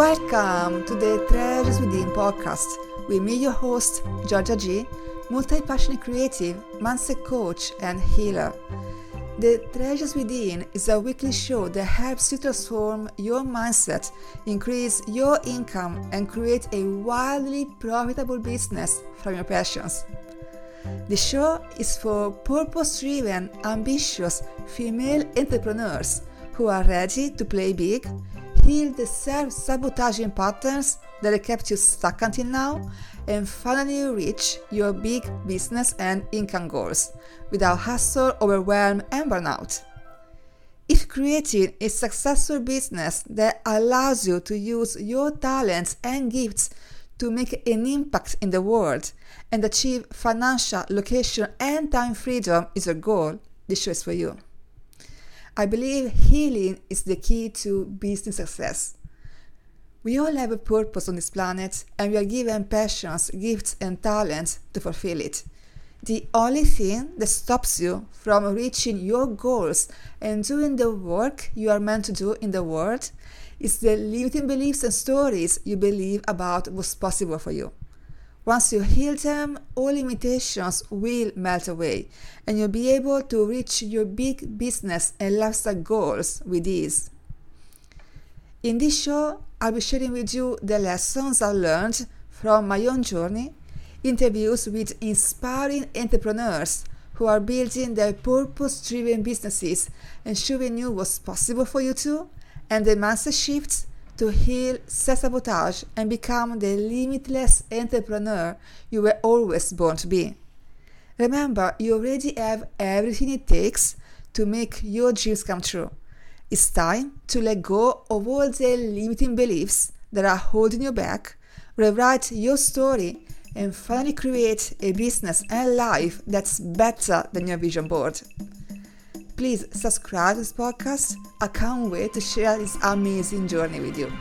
Welcome to the Treasures Within podcast with me, your host, Giorgia G, multi passionate creative, mindset coach, and healer. The Treasures Within is a weekly show that helps you transform your mindset, increase your income, and create a wildly profitable business from your passions. The show is for purpose driven, ambitious female entrepreneurs who are ready to play big heal the self sabotaging patterns that kept you stuck until now, and finally reach your big business and income goals without hustle, overwhelm, and burnout. If creating a successful business that allows you to use your talents and gifts to make an impact in the world and achieve financial, location, and time freedom is your goal, this show is for you. I believe healing is the key to business success. We all have a purpose on this planet and we are given passions, gifts, and talents to fulfill it. The only thing that stops you from reaching your goals and doing the work you are meant to do in the world is the limiting beliefs and stories you believe about what's possible for you. Once you heal them, all limitations will melt away and you'll be able to reach your big business and lifestyle goals with ease. In this show, I'll be sharing with you the lessons I learned from my own journey, interviews with inspiring entrepreneurs who are building their purpose driven businesses and showing you what's possible for you too, and the mindset shifts to heal self sabotage and become the limitless entrepreneur you were always born to be. Remember, you already have everything it takes to make your dreams come true. It's time to let go of all the limiting beliefs that are holding you back, rewrite your story, and finally create a business and life that's better than your vision board. Please subscribe to this podcast. I can't wait to share this amazing journey with you.